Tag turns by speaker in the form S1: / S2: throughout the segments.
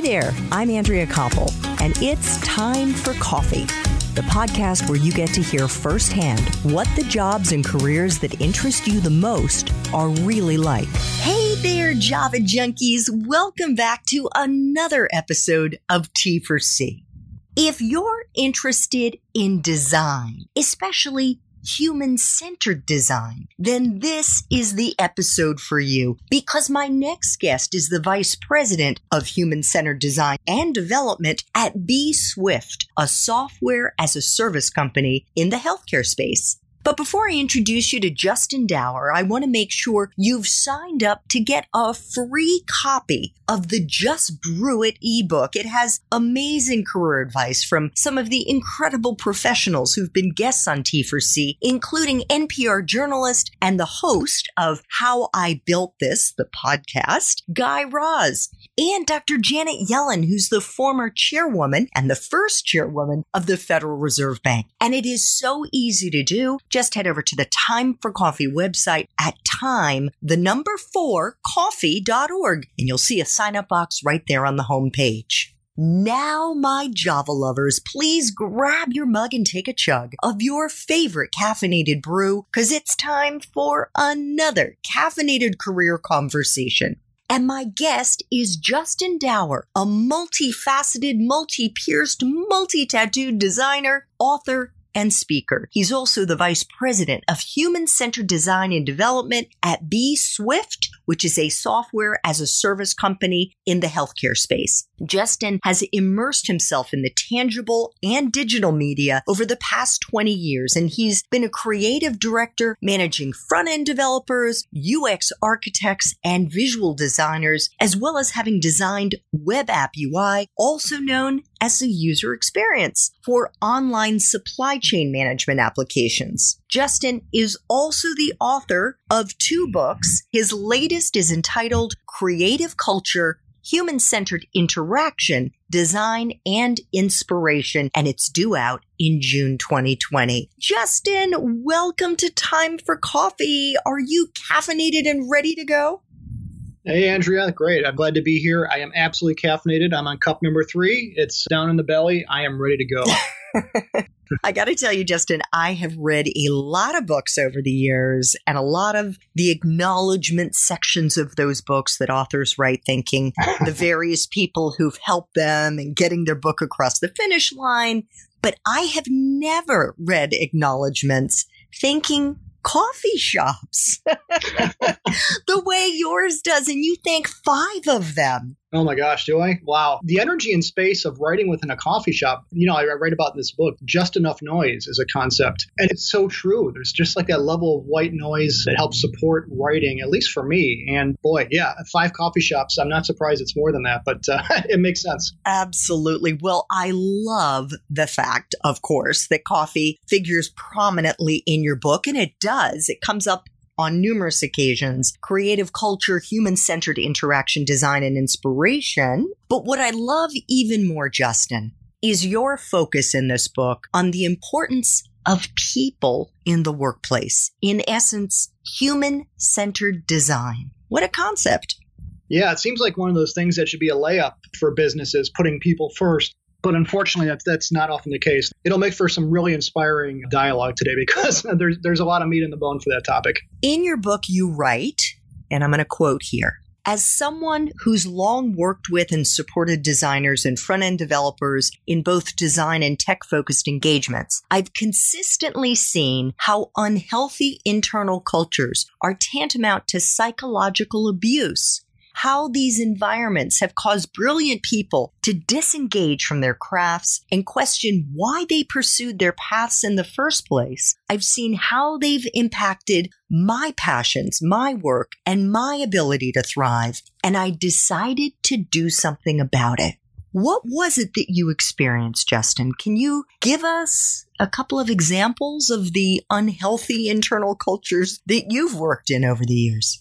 S1: Hi there, I'm Andrea Koppel, and it's time for coffee. The podcast where you get to hear firsthand what the jobs and careers that interest you the most are really like. Hey there, Java junkies. Welcome back to another episode of T for C. If you're interested in design, especially human centered design, then this is the episode for you because my next guest is the vice president of human centered design and development at bswift, a software as a service company in the healthcare space. But before I introduce you to Justin Dauer, I want to make sure you've signed up to get a free copy of the Just Brew It ebook. It has amazing career advice from some of the incredible professionals who've been guests on T4C, including NPR journalist and the host of How I Built This, the podcast, Guy Raz and Dr. Janet Yellen, who's the former chairwoman and the first chairwoman of the Federal Reserve Bank. And it is so easy to do. Just head over to the Time for Coffee website at time, the number four, coffee.org, and you'll see a sign up box right there on the home page. Now, my Java lovers, please grab your mug and take a chug of your favorite caffeinated brew because it's time for another caffeinated career conversation. And my guest is Justin Dauer, a multifaceted, multi-pierced, multi-tattooed designer, author, and speaker. He's also the vice president of human centered design and development at bswift, which is a software as a service company in the healthcare space. Justin has immersed himself in the tangible and digital media over the past 20 years, and he's been a creative director managing front end developers, UX architects, and visual designers, as well as having designed web app UI, also known as a user experience for online supply chain management applications. Justin is also the author of two books. His latest is entitled Creative Culture human centered interaction, design, and inspiration, and it's due out in June 2020. Justin, welcome to Time for Coffee. Are you caffeinated and ready to go?
S2: Hey, Andrea. Great. I'm glad to be here. I am absolutely caffeinated. I'm on cup number three. It's down in the belly. I am ready to go.
S1: I got to tell you, Justin, I have read a lot of books over the years and a lot of the acknowledgement sections of those books that authors write, thanking the various people who've helped them and getting their book across the finish line. But I have never read acknowledgments thanking coffee shops the way yours does, and you thank five of them.
S2: Oh my gosh, do I? Wow. The energy and space of writing within a coffee shop, you know, I write about in this book, just enough noise is a concept. And it's so true. There's just like that level of white noise that helps support writing, at least for me. And boy, yeah, five coffee shops, I'm not surprised it's more than that, but uh, it makes sense.
S1: Absolutely. Well, I love the fact, of course, that coffee figures prominently in your book, and it does. It comes up on numerous occasions creative culture, human centered interaction, design, and inspiration. But what I love even more, Justin, is your focus in this book on the importance of people in the workplace. In essence, human centered design. What a concept.
S2: Yeah, it seems like one of those things that should be a layup for businesses, putting people first. But unfortunately, that's, that's not often the case. It'll make for some really inspiring dialogue today because there's, there's a lot of meat in the bone for that topic.
S1: In your book, you write, and I'm going to quote here. As someone who's long worked with and supported designers and front end developers in both design and tech focused engagements, I've consistently seen how unhealthy internal cultures are tantamount to psychological abuse how these environments have caused brilliant people to disengage from their crafts and question why they pursued their paths in the first place. I've seen how they've impacted my passions, my work, and my ability to thrive. And I decided to do something about it. What was it that you experienced, Justin? Can you give us a couple of examples of the unhealthy internal cultures that you've worked in over the years?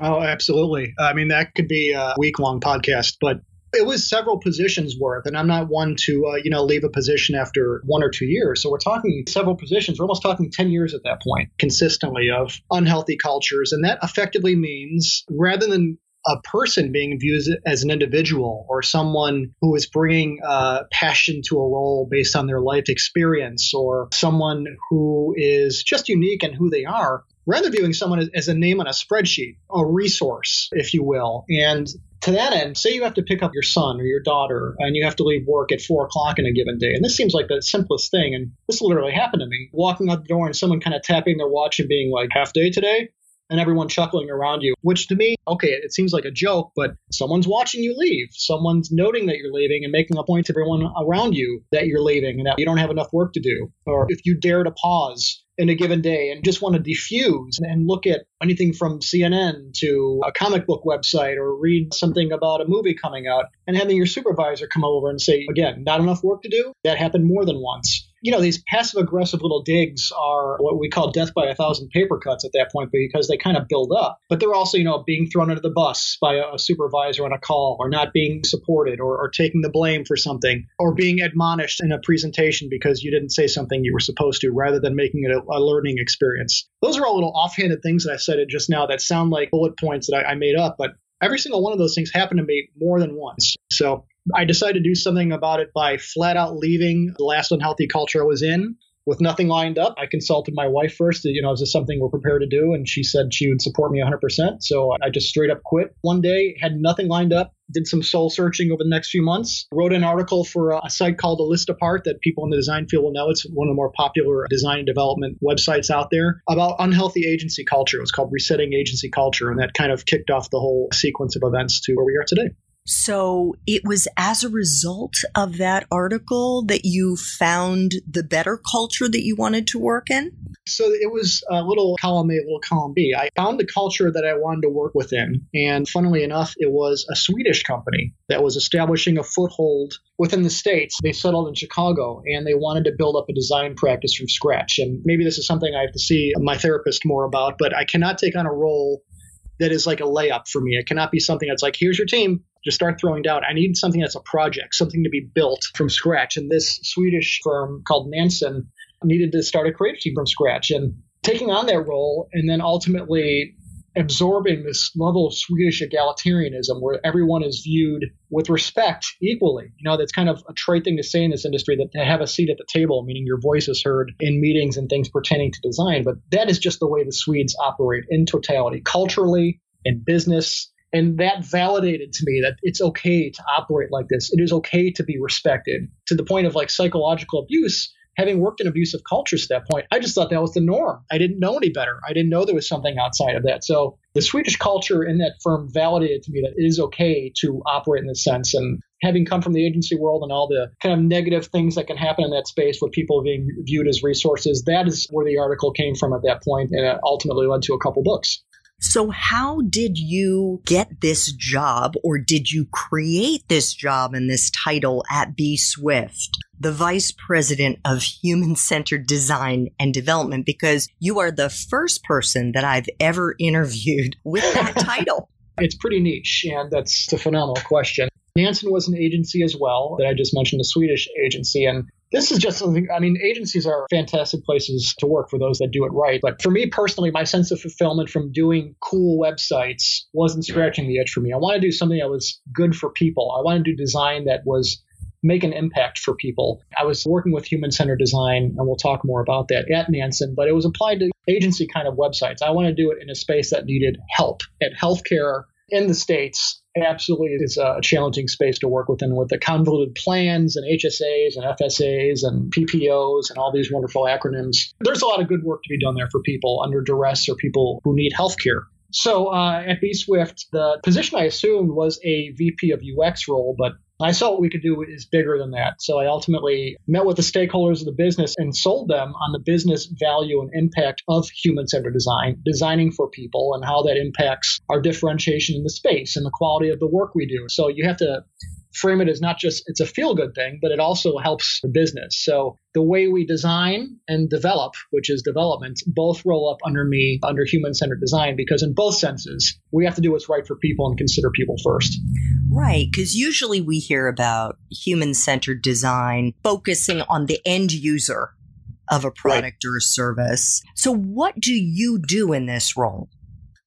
S2: Oh, absolutely. I mean, that could be a week long podcast, but it was several positions worth and i'm not one to uh, you know leave a position after one or two years so we're talking several positions we're almost talking 10 years at that point consistently of unhealthy cultures and that effectively means rather than a person being viewed as an individual or someone who is bringing uh, passion to a role based on their life experience or someone who is just unique in who they are rather viewing someone as, a name on a spreadsheet, a resource, if you will. And to that end, say you have to pick up your son or your daughter and you have to leave work at four o'clock in a given day. And this seems like the simplest thing. And this literally happened to me walking out the door and someone kind of tapping their watch and being like, half day today? And everyone chuckling around you, which to me, okay, it seems like a joke, but someone's watching you leave. Someone's noting that you're leaving and making a point to everyone around you that you're leaving and that you don't have enough work to do. Or if you dare to pause in a given day and just want to diffuse and look at anything from CNN to a comic book website or read something about a movie coming out and having your supervisor come over and say, again, not enough work to do. That happened more than once you know, these passive aggressive little digs are what we call death by a thousand paper cuts at that point because they kind of build up. But they're also, you know, being thrown under the bus by a, supervisor on a call or not being supported or, or taking the blame for something or being admonished in a presentation because you didn't say something you were supposed to rather than making it a, a learning experience. Those are all little offhanded things that I said it just now that sound like bullet points that I, I made up, but every single one of those things happened to me more than once. So I decided to do something about it by flat out leaving the last unhealthy culture I was in with nothing lined up. I consulted my wife first, you know, is this something we're prepared to do? And she said she would support me 100%. So I just straight up quit one day, had nothing lined up, did some soul searching over the next few months, wrote an article for a site called A List Apart that people in the design field will know. It's one of the more popular design and development websites out there about unhealthy agency culture. It was called Resetting Agency Culture. And that kind of kicked off the whole sequence of events to where we are today.
S1: So it was as a result of that article that you found the better culture that you wanted to work in?
S2: So it was a little column A, a little column B. I found the culture that I wanted to work within. And funnily enough, it was a Swedish company that was establishing a foothold within the States. They settled in Chicago and they wanted to build up a design practice from scratch. And maybe this is something I have to see my therapist more about, but I cannot take on a role that is like a layup for me. It cannot be something that's like, here's your team, just start throwing down. I need something that's a project, something to be built from scratch. And this Swedish firm called Nansen needed to start a creative team from scratch. And taking on that role and then ultimately absorbing this level of Swedish egalitarianism where everyone is viewed with respect equally. You know, that's kind of a trite thing to say in this industry that to have a seat at the table, meaning your voice is heard in meetings and things pertaining to design. But that is just the way the Swedes operate in totality, culturally, in business. And that validated to me that it's okay to operate like this. It is okay to be respected to the point of like psychological abuse having worked in abusive cultures at that point, I just thought that was the norm. I didn't know any better. I didn't know there was something outside of that. So the Swedish culture in that firm validated to me that it is okay to operate in this sense. And having come from the agency world and all the kind of negative things that can happen in that space with people being viewed as resources, that is where the article came from at that point, and it ultimately led to a couple books.
S1: So, how did you get this job, or did you create this job and this title at bswift? the Vice President of Human Centered Design and Development because you are the first person that I've ever interviewed with that title.
S2: It's pretty niche, and that's a phenomenal question. Nansen was an agency as well that I just mentioned, a Swedish agency. And this is just something, I mean, agencies are fantastic places to work for those that do it right. But for me personally, my sense of fulfillment from doing cool websites wasn't scratching the itch for me. I want to do something that was good for people. I want to do design that was make an impact for people. I was working with human centered design, and we'll talk more about that at Nansen, but it was applied to agency kind of websites. I want to do it in a space that needed help. At healthcare in the States, absolutely is a challenging space to work within with the convoluted plans and HSAs and FSAs and PPOs and all these wonderful acronyms. There's a lot of good work to be done there for people under duress or people who need healthcare. So uh, at bswift, the position I assumed was a VP of UX role, but I saw what we could do is bigger than that. So I ultimately met with the stakeholders of the business and sold them on the business value and impact of human centered design, designing for people, and how that impacts our differentiation in the space and the quality of the work we do. So you have to frame it as not just it's a feel good thing, but it also helps the business. So the way we design and develop, which is development, both roll up under me under human centered design because in both senses, we have to do what's right for people and consider people first.
S1: Right, because usually we hear about human centered design focusing on the end user of a product right. or a service. So what do you do in this role?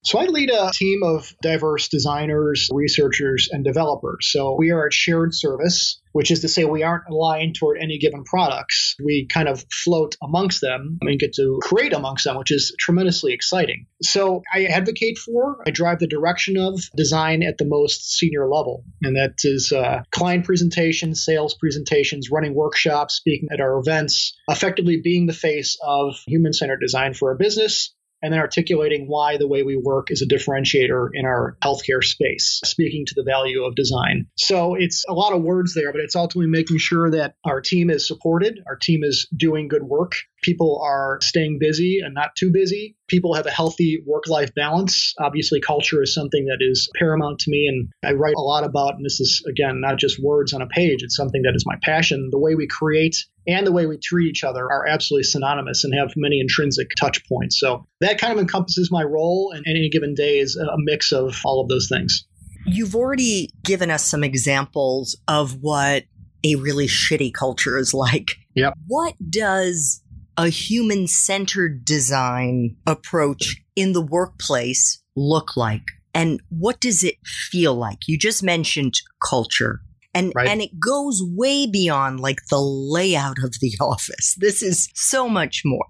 S2: So I lead a team of diverse designers, researchers, and developers. So we are a shared service, which is to say we aren't aligned toward any given products. We kind of float amongst them and get to create amongst them, which is tremendously exciting. So I advocate for, I drive the direction of design at the most senior level. And that is uh, client presentations, sales presentations, running workshops, speaking at our events, effectively being the face of human centered design for our business and then articulating why the way we work is a differentiator in our healthcare space, speaking to the value of design. So it's a lot of words there, but it's ultimately making sure that our team is supported, our team is doing good work, people are staying busy and not too busy. People have a healthy work life balance. Obviously, culture is something that is paramount to me, and I write a lot about, and this is, again, not just words on a page, it's something that is my passion. The way we create and the way we treat each other are absolutely synonymous and have many intrinsic touch points. So that kind of encompasses my role, and any given day is a mix of all of those things.
S1: You've already given us some examples of what a really shitty culture is like.
S2: Yep.
S1: What does a human centered design approach in the workplace look like? And what does it feel like? You just mentioned culture. And, right. and it goes way beyond like the layout of the office. This is so much more.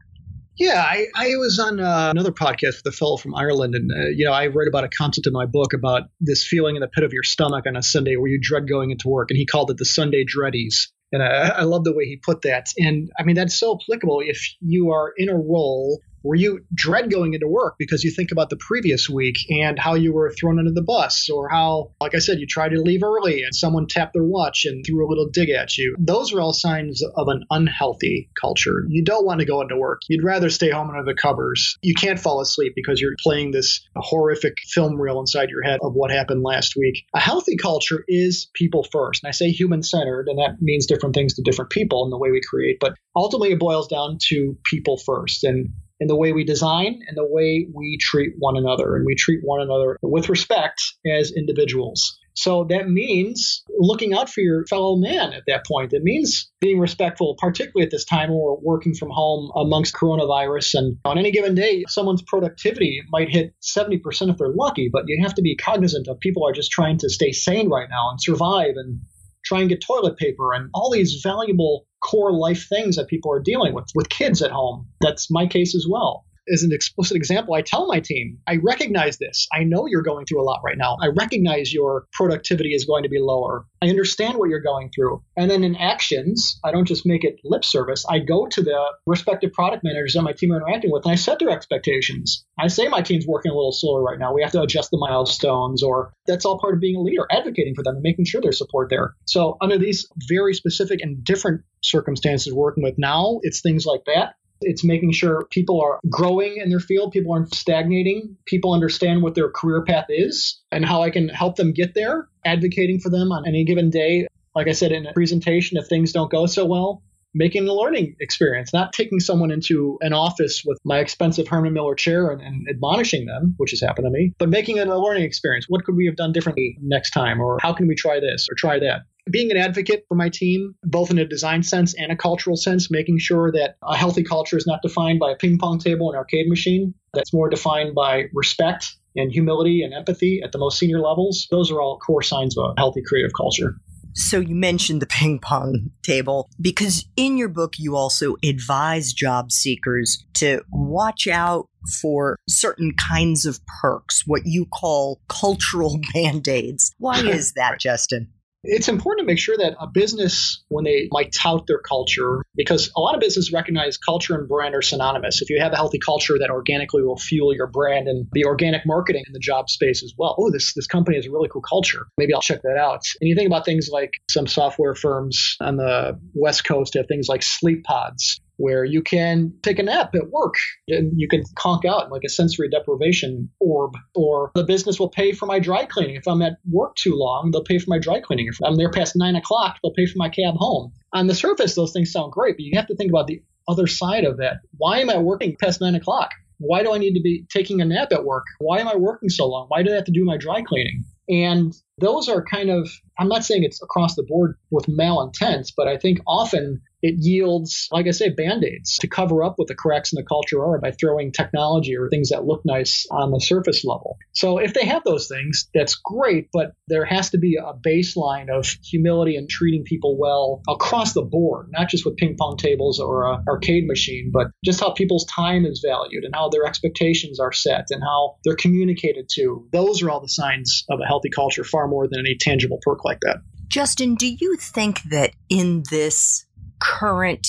S2: Yeah, I, I was on uh, another podcast with a fellow from Ireland, and uh, you know I wrote about a concept in my book about this feeling in the pit of your stomach on a Sunday where you dread going into work, and he called it the Sunday dreadies. And I, I love the way he put that. And I mean, that's so applicable if you are in a role where you dread going into work because you think about the previous week and how you were thrown under the bus or how, like I said, you tried to leave early and someone tapped their watch and threw a little dig at you. Those are all signs of an unhealthy culture. You don't want to go into work. You'd rather stay home under the covers. You can't fall asleep because you're playing this horrific film reel inside your head of what happened last week. A healthy culture is people first. And I say human centered, and that means different things to different people in the way we create, but ultimately it boils down to people first. And in the way we design and the way we treat one another. And we treat one another with respect as individuals. So that means looking out for your fellow man at that point. It means being respectful, particularly at this time when we're working from home amongst coronavirus. And on any given day, someone's productivity might hit 70% if they're lucky, but you have to be cognizant of people are just trying to stay sane right now and survive and try and get toilet paper and all these valuable core life things that people are dealing with with kids at home. That's my case as well. As an explicit example, I tell my team, I recognize this. I know you're going through a lot right now. I recognize your productivity is going to be lower. I understand what you're going through. And then in actions, I don't just make it lip service. I go to the respective product managers that my team are interacting with and I set their expectations. I say my team's working a little slower right now. We have to adjust the milestones, or that's all part of being a leader, advocating for them and making sure there's support there. So, under these very specific and different circumstances working with now, it's things like that. It's making sure people are growing in their field, people aren't stagnating, people understand what their career path is and how I can help them get there, advocating for them on any given day. Like I said in a presentation, if things don't go so well, making a learning experience, not taking someone into an office with my expensive Herman Miller chair and, and, admonishing them, which has happened to me, but making it a learning experience. What could we have done differently next time? Or how can we try this or try that? Being an advocate for my team, both in a design sense and a cultural sense, making sure that a healthy culture is not defined by a ping pong table and arcade machine, that's more defined by respect and humility and empathy at the most senior levels. Those are all core signs of a healthy creative culture.
S1: So you mentioned the ping pong table because in your book you also advise job seekers to watch out for certain kinds of perks, what you call cultural band-aids. Why is that, right. Justin?
S2: It's important to make sure that a business, when they might tout their culture, because a lot of businesses recognize culture and brand are synonymous. If you have a healthy culture, that organically will fuel your brand and the organic marketing in the job space as well. Oh, this this company has a really cool culture. Maybe I'll check that out. And you think about things like some software firms on the West Coast have things like sleep pods where you can take a nap at work and you can conk out like a sensory deprivation orb. Or the business will pay for my dry cleaning. If I'm at work too long, they'll pay for my dry cleaning. If I'm there past nine o'clock, they'll pay for my cab home. On the surface, those things sound great, but you have to think about the other side of that. Why am I working past nine o'clock? Why do I need to be taking a nap at work? Why am I working so long? Why do I have to do my dry cleaning? And those are kind of, I'm not saying it's across the board with malintent, but I think often it yields, like I say, band aids to cover up what the cracks in the culture are by throwing technology or things that look nice on the surface level. So if they have those things, that's great, but there has to be a baseline of humility and treating people well across the board, not just with ping pong tables or an arcade machine, but just how people's time is valued and how their expectations are set and how they're communicated to. Those are all the signs of a healthy culture far more than any tangible perk like that.
S1: Justin, do you think that in this current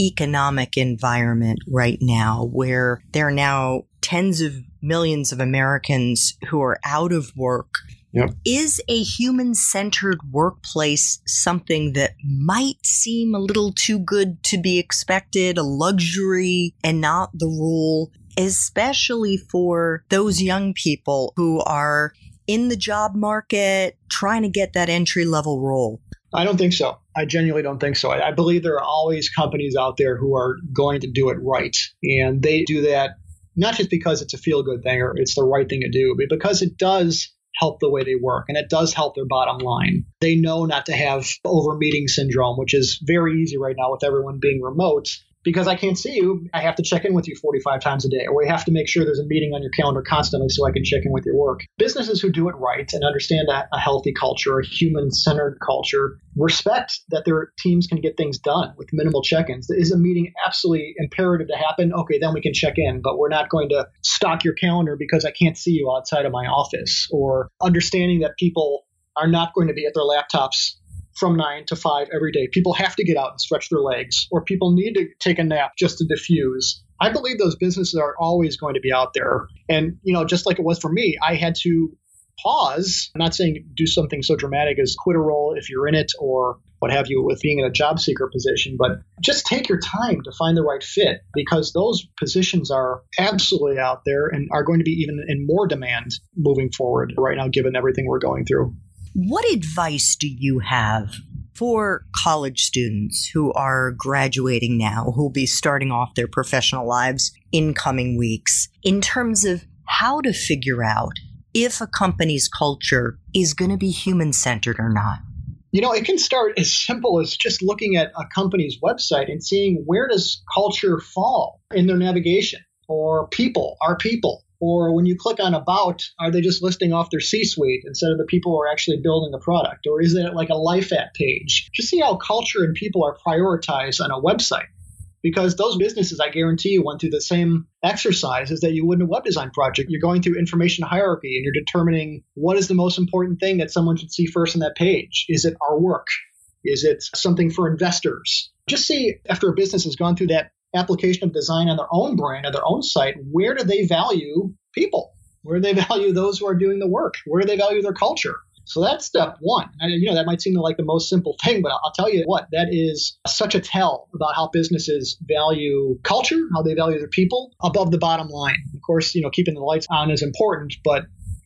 S1: economic environment right now where there are now tens of millions of Americans who are out of work.
S2: Yep.
S1: Is a human centered workplace something that might seem a little too good to be expected, a luxury and not the rule, especially for those young people who are in the job market trying to get that entry level role?
S2: I don't think so. I genuinely don't think so. I, I, believe there are always companies out there who are going to do it right. And they do that not just because it's a feel good thing or it's the right thing to do, but because it does help the way they work and it does help their bottom line. They know not to have over meeting syndrome, which is very easy right now with everyone being remote because I can't see you, I have to check in with you 45 times a day, or we have to make sure there's a meeting on your calendar constantly so I can check in with your work. Businesses who do it right and understand that a healthy culture, a human centered culture, respect that their teams can get things done with minimal check ins. Is a meeting absolutely imperative to happen? Okay, then we can check in, but we're not going to stock your calendar because I can't see you outside of my office, or understanding that people are not going to be at their laptops from nine to five every day. People have to get out and stretch their legs, or people need to take a nap just to diffuse. I believe those businesses are always going to be out there. And, you know, just like it was for me, I had to pause. I'm not saying do something so dramatic as quit a role if you're in it or what have you with being in a job seeker position, but just take your time to find the right fit because those positions are absolutely out there and are going to be even in more demand moving forward right now, given everything we're going through.
S1: What advice do you have for college students who are graduating now, who will be starting off their professional lives in coming weeks, in terms of how to figure out if a company's culture is going to be human centered or not?
S2: You know, it can start as simple as just looking at a company's website and seeing where does culture fall in their navigation or people, our people. Or when you click on about, are they just listing off their C suite instead of the people who are actually building the product? Or is it like a life at page? Just see how culture and people are prioritized on a website. Because those businesses, I guarantee you, went through the same exercises that you would in a web design project. You're going through information hierarchy and you're determining what is the most important thing that someone should see first on that page. Is it our work? Is it something for investors? Just see after a business has gone through that application of design on their own brand, on their own site, where do they value people? Where do they value those who are doing the work? Where do they value their culture? So that's step one. And, you know, that might seem like the most simple thing, but I'll tell you what, that is such a tell about how businesses value culture, how they value their people above the bottom line. Of course, you know, keeping the lights on is important, but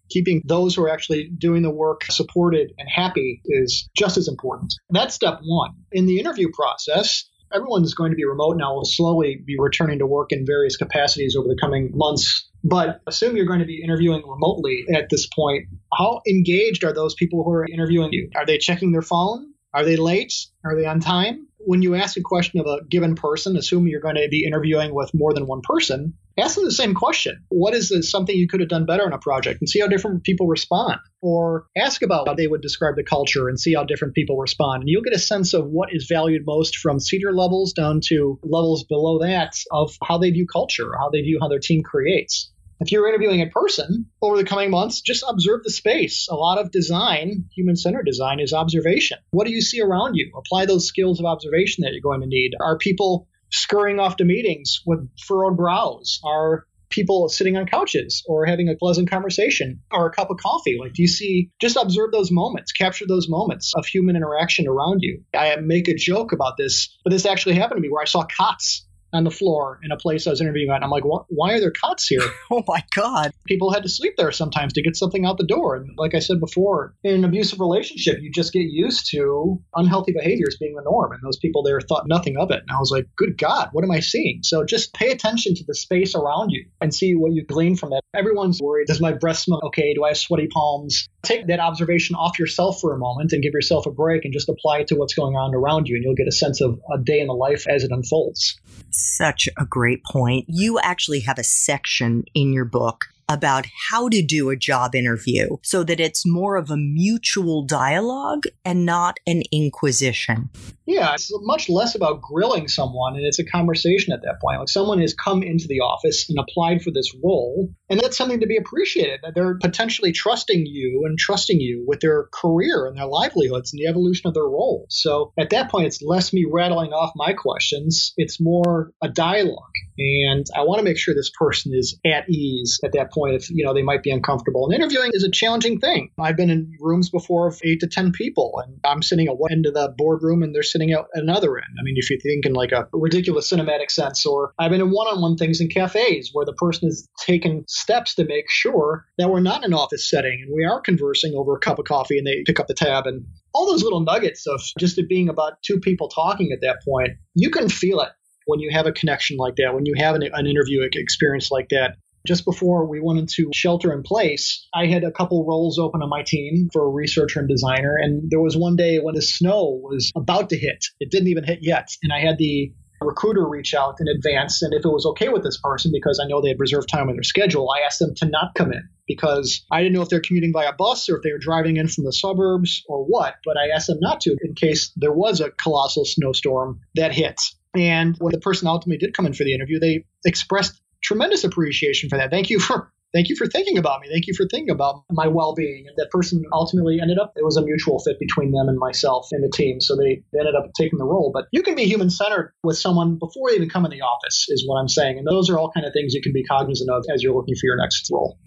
S2: keeping those who are actually doing the work supported and happy is just as important. That's step one. In the interview process, everyone's going to be remote now. We'll slowly be returning to work in various capacities over the coming months. But assume you're going to be interviewing remotely at this point. How engaged are those people who are interviewing you? Are they checking their phone? Are they late? Are they on time? when you ask a question of a given person, assume you're going to be interviewing with more than one person, ask them the same question. What is something you could have done better on a project and see how different people respond? Or ask about how they would describe the culture and see how different people respond. And you'll get a sense of what is valued most from senior levels down to levels below that of how they view culture, how they view how their team creates. If you're interviewing in person over the coming months, just observe the space. A lot of design, human centered design, is observation. What do you see around you? Apply those skills of observation that you're going to need. Are people scurrying off to meetings with furrowed brows? Are people sitting on couches or having a pleasant conversation or a cup of coffee? Like, do you see, just observe those moments, capture those moments of human interaction around you. I make a joke about this, but this actually happened to me where I saw cots on the floor in a place I was interviewing at. I'm like, why are there cots here?
S1: oh my God.
S2: People had to sleep there sometimes to get something out the door. And like I said before, in an abusive relationship, you just get used to unhealthy behaviors being the norm. And those people there thought nothing of it. And I was like, good God, what am I seeing? So just pay attention to the space around you and see what you glean from it. Everyone's worried. Does my breath smell okay? Do I have sweaty palms? Take that observation off yourself for a moment and give yourself a break and just apply it to what's going on around you. And you'll get a sense of a day in the life as it unfolds.
S1: Such a great point. You actually have a section in your book about how to do a job interview so that it's more of a mutual dialogue and not an inquisition.
S2: Yeah, it's much less about grilling someone and it's a conversation at that point. Like someone has come into the office and applied for this role, and that's something to be appreciated that they're potentially trusting you and trusting you with their career and their livelihoods and the evolution of their role. So at that point, it's less me rattling off my questions, it's more a dialogue. And I want to make sure this person is at ease at that point point if you know they might be uncomfortable. And interviewing is a challenging thing. I've been in rooms before of eight to ten people, and I'm sitting at one end of the boardroom, and they're sitting at another end. I mean, if you think in like a ridiculous cinematic sense, or I've been in one-on-one things in cafes where the person has taken steps to make sure that we're not in an office setting and we are conversing over a cup of coffee, and they pick up the tab and all those little nuggets of just it being about two people talking at that point, you can feel it when you have a connection like that, when you have an, an interview experience like that, just before we went into shelter in place, I had a couple roles open on my team for a researcher and designer. And there was one day when the snow was about to hit. It didn't even hit yet. And I had the recruiter reach out in advance. And if it was okay with this person, because I know they had reserved time in their schedule, I asked them to not come in because I didn't know if they're commuting by a bus or if they were driving in from the suburbs or what. But I asked them not to in case there was a colossal snowstorm that hit. And when the person ultimately did come in for the interview, they expressed tremendous appreciation for that. Thank you for thank you for thinking about me. Thank you for thinking about my well-being. And that person ultimately ended up it was a mutual fit between them and myself and the team. So they, they ended up taking the role. But you can be human-centered with someone before they even come in the office, is what I'm saying. And those are all kind of things you can be cognizant of as you're looking for your next role.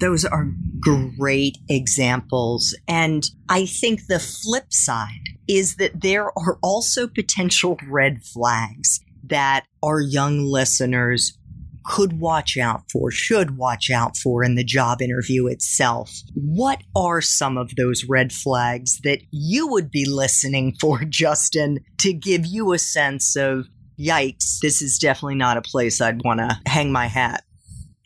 S1: Those are great examples. And I think the flip side is that there are also potential red flags that our young listeners could watch out for, should watch out for in the job interview itself. What are some of those red flags that you would be listening for, Justin, to give you a sense of, yikes, this is definitely not a place I'd want to hang my hat?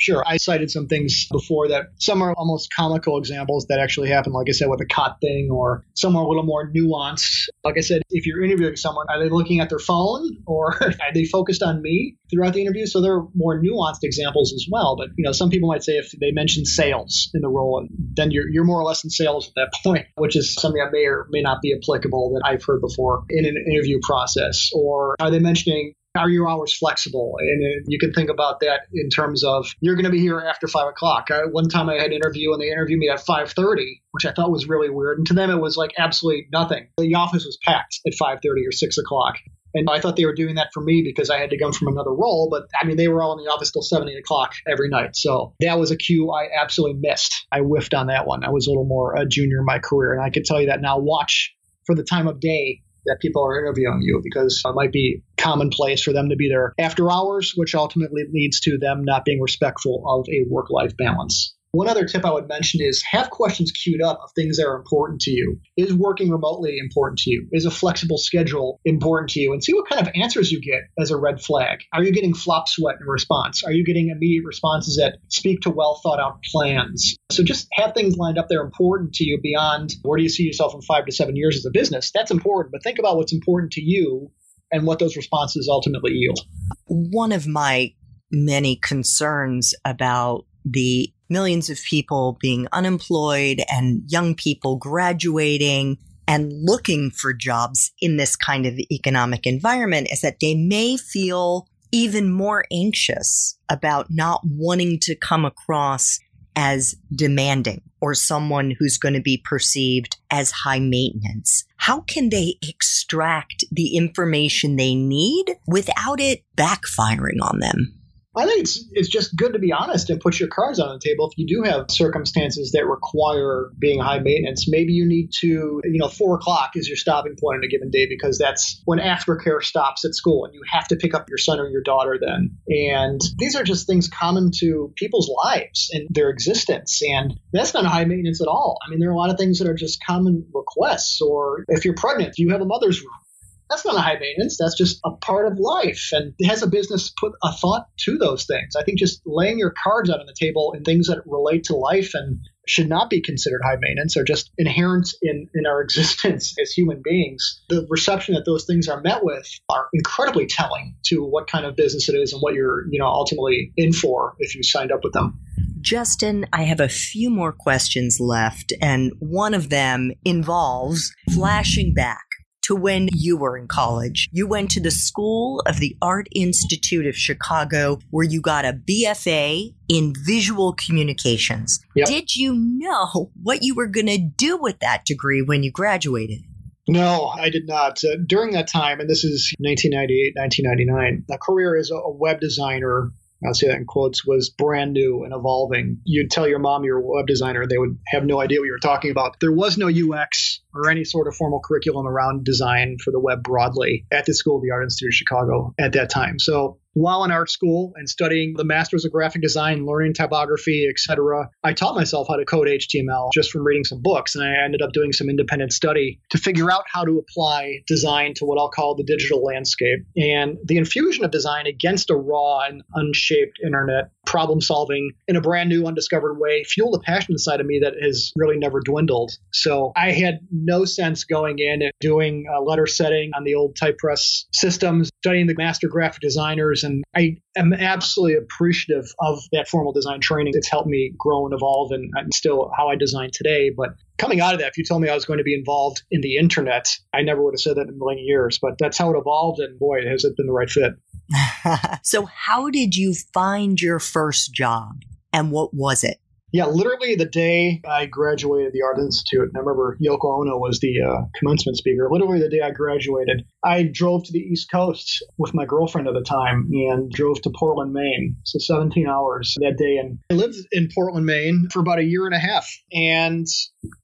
S2: Sure. I cited some things before that some are almost comical examples that actually happen, like I said, with the cot thing, or some are a little more nuanced. Like I said, if you're interviewing someone, are they looking at their phone or are they focused on me throughout the interview? So there are more nuanced examples as well. But, you know, some people might say if they mention sales in the role, then you're, you're more or less in sales at that point, which is something that may or may not be applicable that I've heard before in an interview process. Or are they mentioning are your hours flexible? And uh, you can think about that in terms of you're going to be here after five o'clock. I, one time I had an interview and they interviewed me at five thirty, which I thought was really weird. And to them, it was like absolutely nothing. The office was packed at five thirty or six o'clock. And I thought they were doing that for me because I had to come from another role. But I mean, they were all in the office till seven, eight o'clock every night. So that was a cue I absolutely missed. I whiffed on that one. I was a little more a junior in my career. And I could tell you that now. Watch for the time of day that people are interviewing you because it might be commonplace for them to be there after hours, which ultimately leads to them not being respectful of a work life balance. One other tip I would mention is have questions queued up of things that are important to you. Is working remotely important to you? Is a flexible schedule important to you? And see what kind of answers you get as a red flag. Are you getting flop sweat in response? Are you getting immediate responses that speak to well thought out plans? So just have things lined up that are important to you beyond where do you see yourself in five to seven years as a business? That's important, but think about what's important to you and what those responses ultimately yield.
S1: One of my many concerns about the millions of people being unemployed and young people graduating and looking for jobs in this kind of economic environment is that they may feel even more anxious about not wanting to come across as demanding or someone who's going to be perceived as high maintenance. How can they extract the information they need without it backfiring on them?
S2: I think it's it's just good to be honest and put your cards on the table. If you do have circumstances that require being high maintenance, maybe you need to, you know, four o'clock is your stopping point on a given day because that's when aftercare stops at school and you have to pick up your son or your daughter then. And these are just things common to people's lives and their existence. And that's not high maintenance at all. I mean, there are a lot of things that are just common requests. Or if you're pregnant, you have a mother's room that's not a high maintenance. That's just a part of life. And has a business put a thought to those things? I think just laying your cards out on the table and things that relate to life and should not be considered high maintenance are just inherent in, in our existence as human beings. The reception that those things are met with are incredibly telling to what kind of business it is and what you're, you know, ultimately in for if you signed up with them.
S1: Justin, I have a few more questions left, and one of them involves flashing back to when you were in college. You went to the School of the Art Institute of Chicago, where you got a BFA in visual communications. Yep. Did you know what you were going to do with that degree when you graduated?
S2: No, I did not. Uh, during that time, and this is 1998, 1999, a career as a web designer I'll say that in quotes, was brand new and evolving. You'd tell your mom you're a web designer, they would have no idea what you were talking about. There was no UX or any sort of formal curriculum around design for the web broadly at the School of the Art Institute of Chicago at that time. So while in art school and studying the masters of graphic design, learning typography, etc., I taught myself how to code HTML just from reading some books. And I ended up doing some independent study to figure out how to apply design to what I'll call the digital landscape. And the infusion of design against a raw and unshaped internet problem solving in a brand new, undiscovered way fueled a passion inside of me that has really never dwindled. So I had no sense going in and doing uh, letter setting on the old type press systems, studying the master graphic designers. And I am absolutely appreciative of that formal design training. It's helped me grow and evolve and, and still how I design today. But coming out of that, if you told me I was going to be involved in the internet, I never would have said that in a million years. But that's how it evolved. And boy, has it been the right fit.
S1: so, how did you find your first job and what was it?
S2: Yeah, literally the day I graduated the Art Institute, and I remember Yoko Ono was the uh, commencement speaker. Literally the day I graduated, I drove to the East Coast with my girlfriend at the time and drove to Portland, Maine. So 17 hours that day. And I lived in Portland, Maine for about a year and a half. And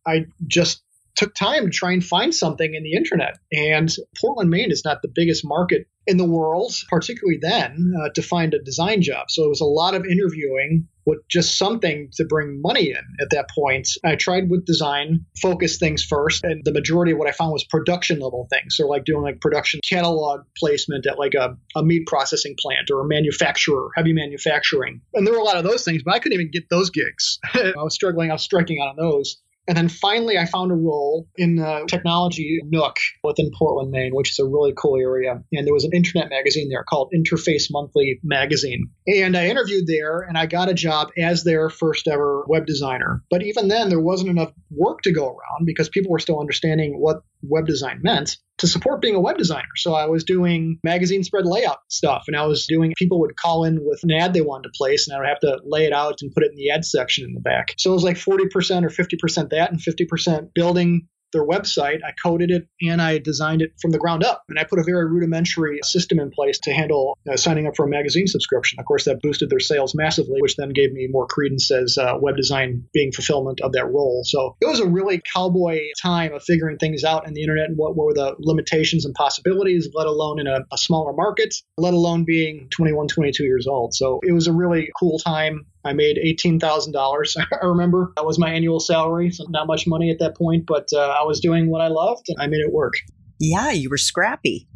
S2: I just took time to try and find something in the internet. And Portland, Maine is not the biggest market in the world, particularly then, uh, to find a design job. So it was a lot of interviewing with just something to bring money in at that point. I tried with design, focus things first, and the majority of what I found was production level things. So like doing like production catalog placement at like a, a meat processing plant or a manufacturer, heavy manufacturing. And there were a lot of those things, but I couldn't even get those gigs. I was struggling, I was striking out on those. And then finally, I found a role in the technology nook within Portland, Maine, which is a really cool area. And there was an internet magazine there called Interface Monthly Magazine. And I interviewed there and I got a job as their first ever web designer. But even then, there wasn't enough work to go around because people were still understanding what web design meant to support being a web designer. So I was doing magazine spread layout stuff and I was doing people would call in with an ad they wanted to place and I would have to lay it out and put it in the ad section in the back. So it was like 40% or 50% that and 50% building their website. I coded it and I designed it from the ground up. And I put a very rudimentary system in place to handle uh, signing up for a magazine subscription. Of course, that boosted their sales massively, which then gave me more credence as uh, web design being fulfillment of that role. So it was a really cowboy time of figuring things out in the internet and what, were the limitations and possibilities, let alone in a, a smaller market, let alone being 21, 22 years old. So it was a really cool time. I made $18,000. I remember that was my annual salary, so not much money at that point, but uh, I was doing what I loved and I made it work.
S1: Yeah, you were scrappy.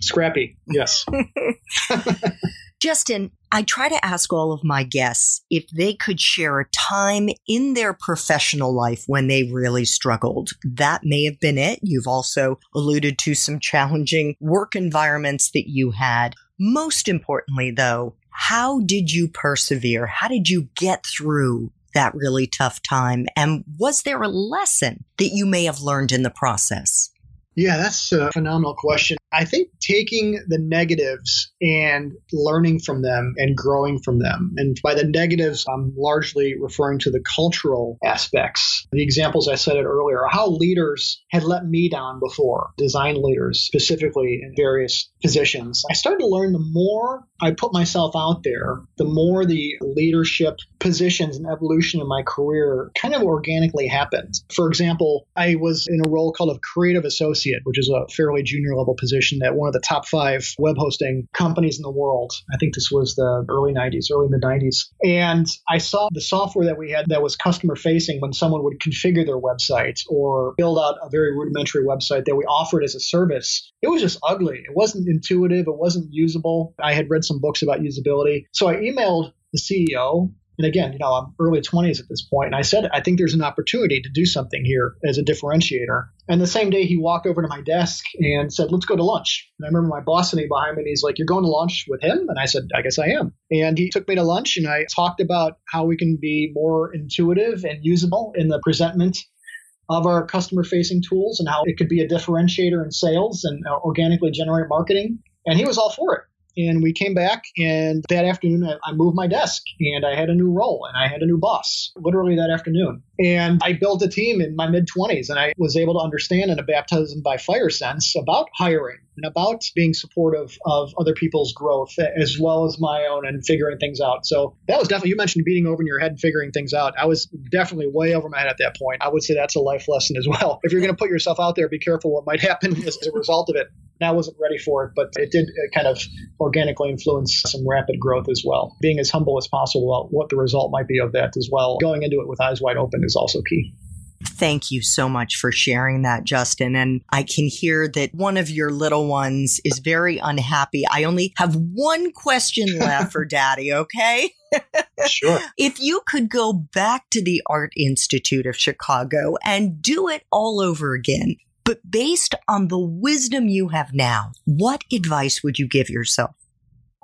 S2: Scrappy, yes.
S1: Justin, I try to ask all of my guests if they could share a time in their professional life when they really struggled. That may have been it. You've also alluded to some challenging work environments that you had. Most importantly, though, how did you persevere? How did you get through that really tough time? And was there a lesson that you may have learned in the process?
S2: Yeah, that's a phenomenal question. I think taking the negatives and learning from them and growing from them. And by the negatives, I'm largely referring to the cultural aspects. The examples I it earlier, how leaders had let me down before, design leaders specifically in various positions. I started to learn the more I put myself out there, the more the leadership positions and evolution in my career kind of organically happened. For example, I was in a role called a creative associate, which is a fairly junior level position at one of the top five web hosting companies in the world. I think this was the early 90s, early mid 90s. And I saw the software that we had that was customer facing when someone would configure their website or build out a very rudimentary website that we offered as a service. It was just ugly. It wasn't intuitive. It wasn't usable. I had read some books about usability. So I emailed the CEO and again, you know, I'm early 20s at this point, and I said, I think there's an opportunity to do something here as a differentiator. And the same day, he walked over to my desk and said, Let's go to lunch. And I remember my boss sitting behind me, and he's like, You're going to lunch with him? And I said, I guess I am. And he took me to lunch, and I talked about how we can be more intuitive and usable in the presentment of our customer facing tools and how it could be a differentiator in sales and uh, organically generate marketing. And he was all for it. And we came back, and that afternoon, I, I moved my desk and I had a new role and I had a new boss literally that afternoon. And I built a team in my mid 20s, and I was able to understand in a baptism by fire sense about hiring and about being supportive of other people's growth as well as my own and figuring things out. So that was definitely, you mentioned beating over in your head and figuring things out. I was definitely way over my head at that point. I would say that's a life lesson as well. If you're going to put yourself out there, be careful what might happen as a result of it. I wasn't ready for it, but it did uh, kind of organically influence some rapid growth as well. Being as humble as possible about what the result might be of that as well. Going into it with eyes wide open is also key.
S1: Thank you so much for sharing that, Justin. And I can hear that one of your little ones is very unhappy. I only have one question left for daddy, okay?
S2: sure.
S1: If you could go back to the Art Institute of Chicago and do it all over again, but based on the wisdom you have now, what advice would you give yourself?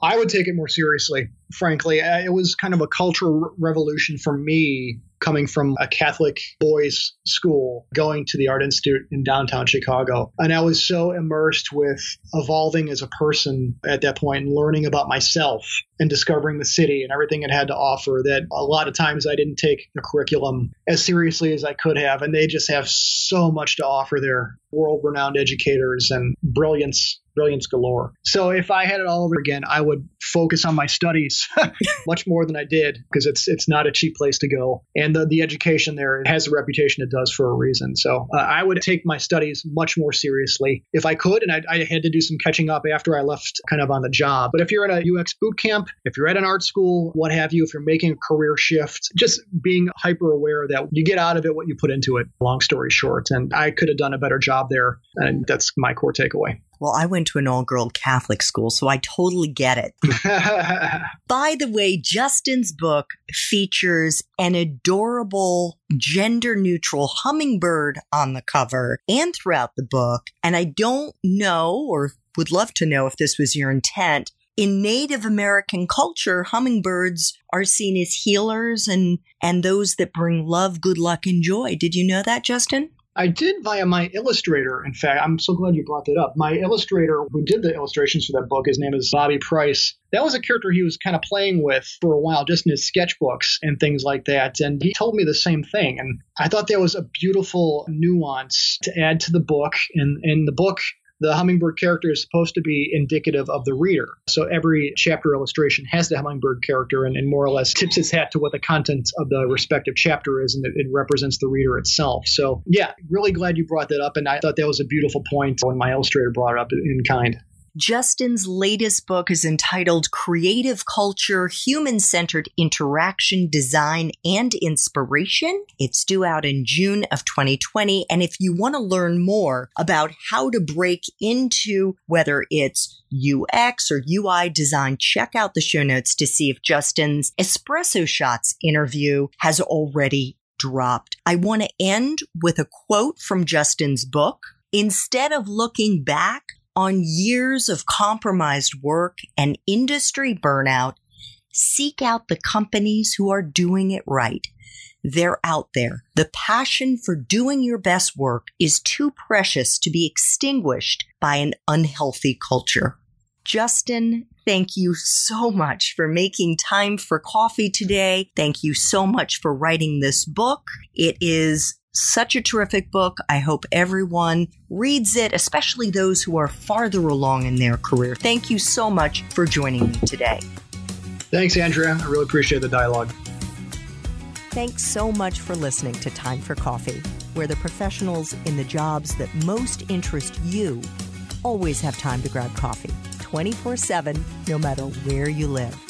S2: I would take it more seriously, frankly. Uh, it was kind of a cultural revolution for me coming from a Catholic boys' school, going to the Art Institute in downtown Chicago. And I was so immersed with evolving as a person at that point and learning about myself and discovering the city and everything it had to offer that a lot of times I didn't take the curriculum as seriously as I could have. And they just have so much to offer there world renowned educators and brilliance brilliance galore. So if I had it all over again, I would focus on my studies much more than I did because it's it's not a cheap place to go, and the, the education there has a reputation it does for a reason. So uh, I would take my studies much more seriously if I could, and I, I had to do some catching up after I left, kind of on the job. But if you're at a UX boot camp, if you're at an art school, what have you, if you're making a career shift, just being hyper aware that you get out of it what you put into it. Long story short, and I could have done a better job there, and that's my core takeaway.
S1: Well, I went to an all girl Catholic school, so I totally get it. By the way, Justin's book features an adorable gender neutral hummingbird on the cover and throughout the book. And I don't know or would love to know if this was your intent. In Native American culture, hummingbirds are seen as healers and, and those that bring love, good luck, and joy. Did you know that, Justin?
S2: I did via my illustrator. In fact, I'm so glad you brought that up. My illustrator who did the illustrations for that book, his name is Bobby Price. That was a character he was kind of playing with for a while, just in his sketchbooks and things like that. And he told me the same thing. And I thought that was a beautiful nuance to add to the book. And in the book, the hummingbird character is supposed to be indicative of the reader. So every chapter illustration has the hummingbird character and, and more or less tips its hat to what the content of the respective chapter is, and it, it represents the reader itself. So, yeah, really glad you brought that up. And I thought that was a beautiful point when my illustrator brought it up in kind.
S1: Justin's latest book is entitled Created Culture, Human Centered Interaction, Design, and Inspiration. It's due out in June of 2020. And if you want to learn more about how to break into whether it's UX or UI design, check out the show notes to see if Justin's Espresso Shots interview has already dropped. I want to end with a quote from Justin's book. Instead of looking back on years of compromised work and industry burnout, seek out the companies who are doing it right. They're out there. The passion for doing your best work is too precious to be extinguished by an unhealthy culture. Justin, thank you so much for making time for coffee today. Thank you so much for writing this book. It is Such a terrific book. I hope everyone reads it, especially those who are farther along in their career. Thank you so much for joining me today.
S2: Thanks, Andrea. I really appreciate the dialogue.
S1: Thanks so much for listening to Time for Coffee, where the professionals in the jobs that most interest you always have time to grab coffee 24 7, no matter where you live.